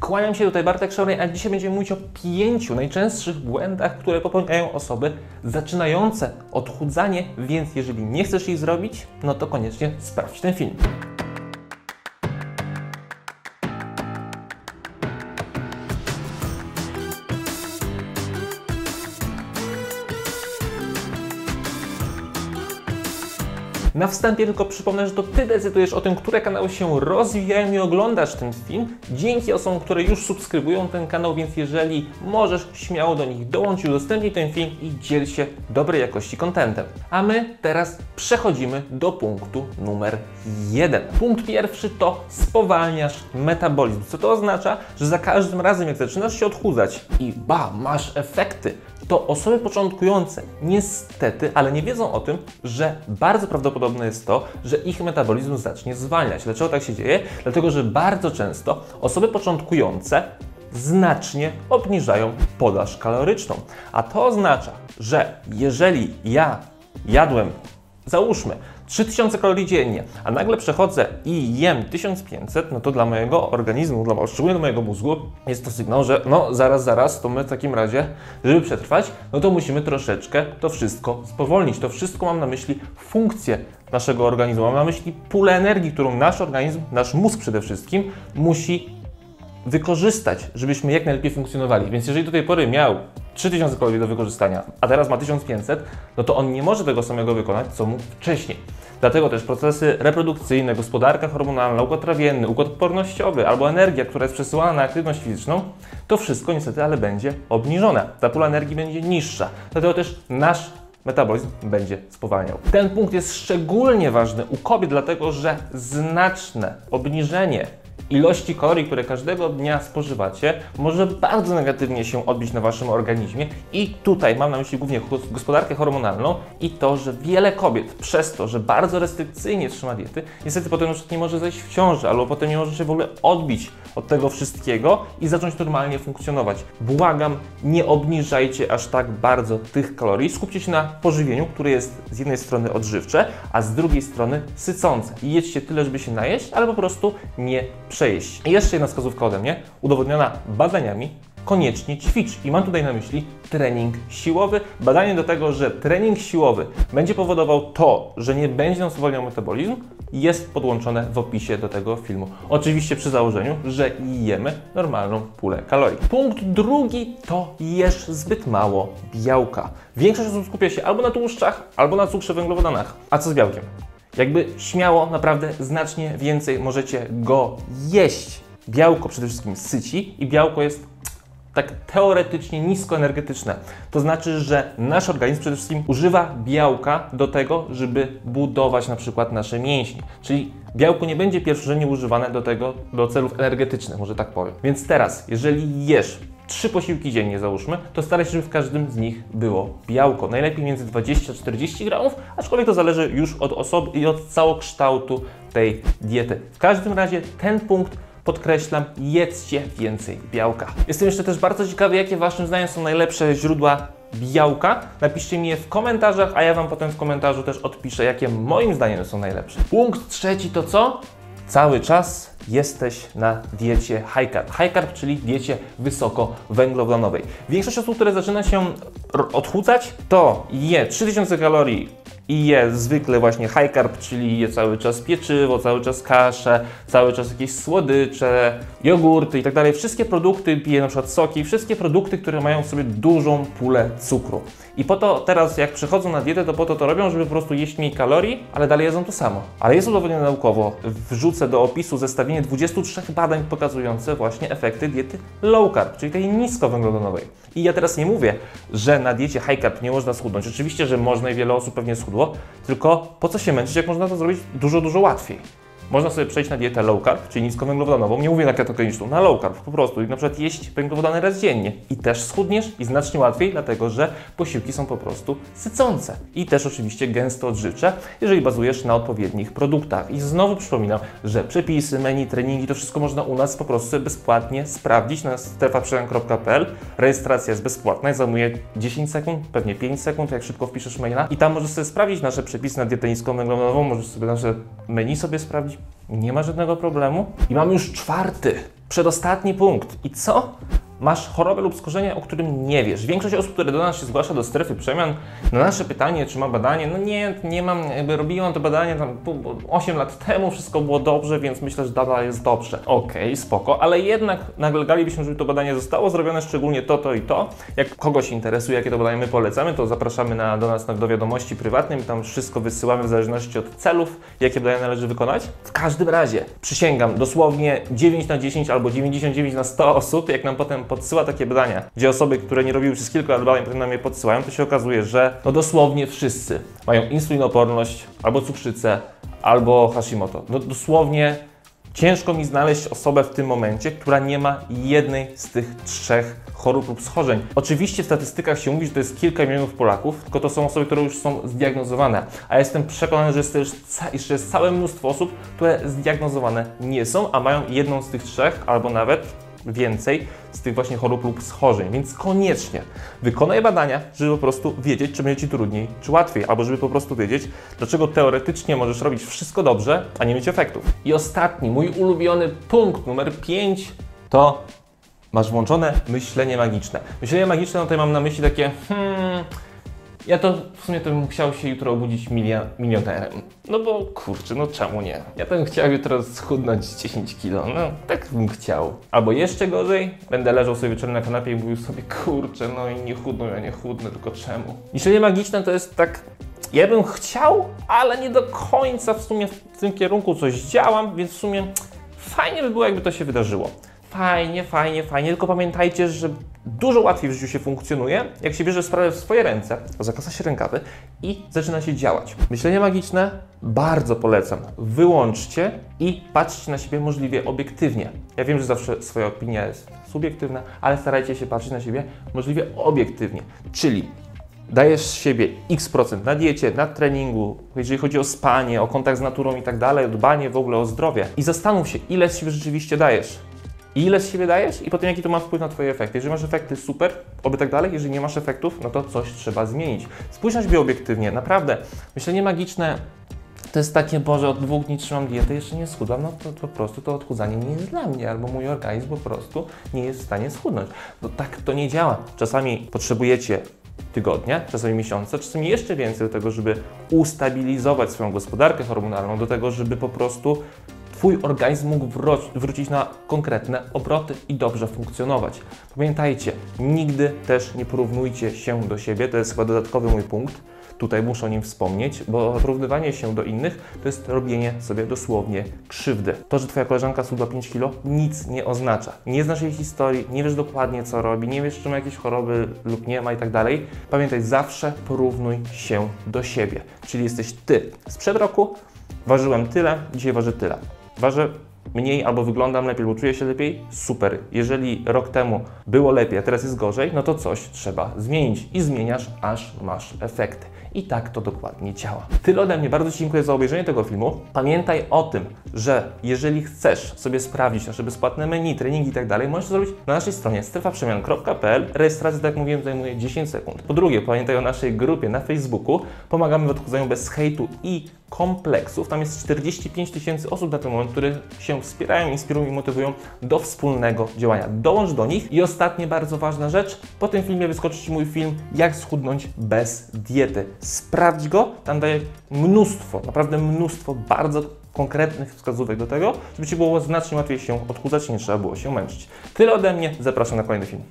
Kłaniam się tutaj Bartek Szorej, a dzisiaj będziemy mówić o pięciu najczęstszych błędach, które popełniają osoby zaczynające odchudzanie, więc jeżeli nie chcesz jej zrobić, no to koniecznie sprawdź ten film. Na wstępie tylko przypomnę, że to Ty decydujesz o tym, które kanały się rozwijają i oglądasz ten film. Dzięki osobom, które już subskrybują ten kanał, więc jeżeli możesz, śmiało do nich dołącz udostępnij ten film i dziel się dobrej jakości kontentem. A my teraz przechodzimy do punktu numer jeden. Punkt pierwszy to spowalniasz metabolizm. Co to oznacza? Że za każdym razem, jak zaczynasz się odchudzać i ba, masz efekty, to osoby początkujące niestety, ale nie wiedzą o tym, że bardzo prawdopodobne jest to, że ich metabolizm zacznie zwalniać. Dlaczego tak się dzieje? Dlatego, że bardzo często osoby początkujące znacznie obniżają podaż kaloryczną. A to oznacza, że jeżeli ja jadłem, załóżmy, 3000 kalorii dziennie, a nagle przechodzę i jem 1500, no to dla mojego organizmu, dla, szczególnie dla mojego mózgu, jest to sygnał, że no zaraz, zaraz, to my w takim razie, żeby przetrwać, no to musimy troszeczkę to wszystko spowolnić. To wszystko mam na myśli funkcję naszego organizmu, mam na myśli pulę energii, którą nasz organizm, nasz mózg przede wszystkim musi wykorzystać, żebyśmy jak najlepiej funkcjonowali. Więc jeżeli do tej pory miał 3000 kalorii do wykorzystania, a teraz ma 1500, no to on nie może tego samego wykonać, co mógł wcześniej. Dlatego też procesy reprodukcyjne, gospodarka hormonalna, układ trawienny, układ odpornościowy albo energia, która jest przesyłana na aktywność fizyczną, to wszystko niestety ale będzie obniżone. Ta pula energii będzie niższa. Dlatego też nasz metabolizm będzie spowalniał. Ten punkt jest szczególnie ważny u kobiet, dlatego że znaczne obniżenie ilości kalorii, które każdego dnia spożywacie, może bardzo negatywnie się odbić na Waszym organizmie. I tutaj mam na myśli głównie gospodarkę hormonalną i to, że wiele kobiet przez to, że bardzo restrykcyjnie trzyma diety, niestety potem już nie może zejść w ciąży, albo potem nie może się w ogóle odbić od tego wszystkiego i zacząć normalnie funkcjonować. Błagam, nie obniżajcie aż tak bardzo tych kalorii. Skupcie się na pożywieniu, które jest z jednej strony odżywcze, a z drugiej strony sycące. I jedzcie tyle, żeby się najeść, ale po prostu nie przejść. I jeszcze jedna wskazówka ode mnie, udowodniona badaniami, koniecznie ćwicz. I mam tutaj na myśli trening siłowy. Badanie do tego, że trening siłowy będzie powodował to, że nie będzie nam spowalniał metabolizm, jest podłączone w opisie do tego filmu. Oczywiście przy założeniu, że jemy normalną pulę kalorii. Punkt drugi to jesz zbyt mało białka. Większość osób skupia się albo na tłuszczach, albo na cukrze węglowodanach. A co z białkiem? Jakby śmiało, naprawdę znacznie więcej możecie go jeść. Białko przede wszystkim syci i białko jest tak teoretycznie niskoenergetyczne. To znaczy, że nasz organizm przede wszystkim używa białka do tego, żeby budować na przykład nasze mięśnie. Czyli białko nie będzie pierwszorzędnie używane do tego, do celów energetycznych, może tak powiem. Więc teraz, jeżeli jesz trzy posiłki dziennie załóżmy, to staraj się, żeby w każdym z nich było białko. Najlepiej między 20 a 40 gramów, aczkolwiek to zależy już od osoby i od całokształtu tej diety. W każdym razie ten punkt podkreślam, jedzcie więcej białka. Jestem jeszcze też bardzo ciekawy, jakie Waszym zdaniem są najlepsze źródła białka. Napiszcie mi je w komentarzach, a ja Wam potem w komentarzu też odpiszę, jakie moim zdaniem są najlepsze. Punkt trzeci to co? Cały czas jesteś na diecie high carb. High carb, czyli diecie wysokowęglowodanowej. Większość osób, które zaczyna się odchudzać, to je 3000 kalorii i je zwykle właśnie high carb, czyli je cały czas pieczywo, cały czas kaszę, cały czas jakieś słodycze, jogurty i tak dalej. Wszystkie produkty, pije na przykład soki, wszystkie produkty, które mają w sobie dużą pulę cukru. I po to teraz, jak przychodzą na dietę, to po to to robią, żeby po prostu jeść mniej kalorii, ale dalej jedzą to samo. Ale jest udowodnione naukowo. Wrzucę do opisu zestawienie 23 badań pokazujące właśnie efekty diety low carb, czyli tej niskowęglowodanowej. I ja teraz nie mówię, że na diecie high carb nie można schudnąć. Oczywiście, że można i wiele osób pewnie schudło, tylko po co się męczyć, jak można to zrobić dużo, dużo łatwiej. Można sobie przejść na dietę low carb, czyli niską nie mówię na ketogeniczną, na low carb po prostu. I na przykład jeść węglowodany raz dziennie. I też schudniesz i znacznie łatwiej, dlatego że posiłki są po prostu sycące. I też oczywiście gęsto odżywcze, jeżeli bazujesz na odpowiednich produktach. I znowu przypominam, że przepisy, menu, treningi, to wszystko można u nas po prostu bezpłatnie sprawdzić na strefaprzemian.pl. Rejestracja jest bezpłatna i zajmuje 10 sekund, pewnie 5 sekund, jak szybko wpiszesz maila. I tam możesz sobie sprawdzić nasze przepisy na dietę niską możesz sobie nasze menu sobie sprawdzić, nie ma żadnego problemu. I mamy już czwarty, przedostatni punkt. I co? Masz chorobę lub skorzenie, o którym nie wiesz. Większość osób, które do nas się zgłasza do strefy przemian, na nasze pytanie, czy ma badanie, no nie, nie mam, jakby robiłam to badanie tam 8 lat temu, wszystko było dobrze, więc myślę, że dalej jest dobrze. Okej, spoko, ale jednak nalegalibyśmy, żeby to badanie zostało zrobione, szczególnie to, to i to. Jak kogoś interesuje, jakie to badanie my polecamy, to zapraszamy na, do nas na, do wiadomości prywatnej, tam wszystko wysyłamy w zależności od celów, jakie badania należy wykonać. W każdym razie, przysięgam, dosłownie 9 na 10 albo 99 na 100 osób, jak nam potem podsyła takie badania, gdzie osoby, które nie robiły przez kilka lat badań, potem nam je podsyłają, to się okazuje, że no dosłownie wszyscy mają insulinoporność, albo cukrzycę, albo Hashimoto. No dosłownie ciężko mi znaleźć osobę w tym momencie, która nie ma jednej z tych trzech chorób lub schorzeń. Oczywiście w statystykach się mówi, że to jest kilka milionów Polaków, tylko to są osoby, które już są zdiagnozowane. A jestem przekonany, że jest też jeszcze jest całe mnóstwo osób, które zdiagnozowane nie są, a mają jedną z tych trzech, albo nawet więcej z tych właśnie chorób lub schorzeń. Więc koniecznie wykonaj badania, żeby po prostu wiedzieć, czy będzie Ci trudniej, czy łatwiej, albo żeby po prostu wiedzieć, dlaczego teoretycznie możesz robić wszystko dobrze, a nie mieć efektów. I ostatni, mój ulubiony punkt numer 5 to masz włączone myślenie magiczne. Myślenie magiczne, no tutaj mam na myśli takie, hmm, ja to w sumie to bym chciał się jutro obudzić milia, milionerem. No bo kurczę, no czemu nie? Ja bym chciał jutro schudnąć 10 kilo, no tak bym chciał. Albo jeszcze gorzej, będę leżał sobie wieczorem na kanapie i mówił sobie, kurczę, no i nie chudną, ja nie chudnę, tylko czemu? Myślenie magiczne to jest tak, ja bym chciał, ale nie do końca w sumie w tym kierunku coś działam, więc w sumie fajnie by było, jakby to się wydarzyło. Fajnie, fajnie, fajnie, tylko pamiętajcie, że dużo łatwiej w życiu się funkcjonuje, jak się bierze sprawę w swoje ręce, zakasa się rękawy i zaczyna się działać. Myślenie magiczne bardzo polecam. Wyłączcie i patrzcie na siebie możliwie obiektywnie. Ja wiem, że zawsze swoja opinia jest subiektywna, ale starajcie się patrzeć na siebie możliwie obiektywnie. Czyli dajesz z siebie x procent na diecie, na treningu, jeżeli chodzi o spanie, o kontakt z naturą i tak dalej, o dbanie w ogóle o zdrowie i zastanów się, ile z siebie rzeczywiście dajesz. Ile z siebie dajesz i potem jaki to ma wpływ na Twoje efekty. Jeżeli masz efekty, super, oby tak dalej. Jeżeli nie masz efektów, no to coś trzeba zmienić. Spójrz na siebie obiektywnie, naprawdę. Myślenie magiczne to jest takie, Boże, od dwóch dni trzymam dietę, jeszcze nie schudłam, no to, to po prostu to odchudzanie nie jest dla mnie, albo mój organizm po prostu nie jest w stanie schudnąć. No tak to nie działa. Czasami potrzebujecie tygodnia, czasami miesiące, czasami jeszcze więcej do tego, żeby ustabilizować swoją gospodarkę hormonalną, do tego, żeby po prostu Twój organizm mógł wrócić na konkretne obroty i dobrze funkcjonować. Pamiętajcie, nigdy też nie porównujcie się do siebie, to jest chyba dodatkowy mój punkt. Tutaj muszę o nim wspomnieć, bo porównywanie się do innych to jest robienie sobie dosłownie krzywdy. To, że Twoja koleżanka schudła 5 kilo, nic nie oznacza. Nie znasz jej historii, nie wiesz dokładnie co robi, nie wiesz czy ma jakieś choroby lub nie ma i tak dalej. Pamiętaj, zawsze porównuj się do siebie. Czyli jesteś Ty. Sprzed roku ważyłem tyle, dzisiaj ważę tyle. Ważę mniej albo wyglądam lepiej, albo czuję się lepiej, super. Jeżeli rok temu było lepiej, a teraz jest gorzej, no to coś trzeba zmienić i zmieniasz, aż masz efekty. I tak to dokładnie działa. Tyle ode mnie. Bardzo Ci dziękuję za obejrzenie tego filmu. Pamiętaj o tym, że jeżeli chcesz sobie sprawdzić nasze bezpłatne menu, treningi i tak dalej, możesz to zrobić na naszej stronie strefaprzemian.pl. Rejestracja, tak jak mówiłem, zajmuje 10 sekund. Po drugie, pamiętaj o naszej grupie na Facebooku. Pomagamy w odchudzaniu bez hejtu i kompleksów. Tam jest 45 tysięcy osób na ten moment, które się wspierają, inspirują i motywują do wspólnego działania. Dołącz do nich. I ostatnie bardzo ważna rzecz. Po tym filmie wyskoczy Ci mój film Jak schudnąć bez diety. Sprawdź go, tam daję mnóstwo, naprawdę mnóstwo bardzo konkretnych wskazówek do tego, żeby Ci było znacznie łatwiej się odchudzać, nie trzeba było się męczyć. Tyle ode mnie, zapraszam na kolejny film.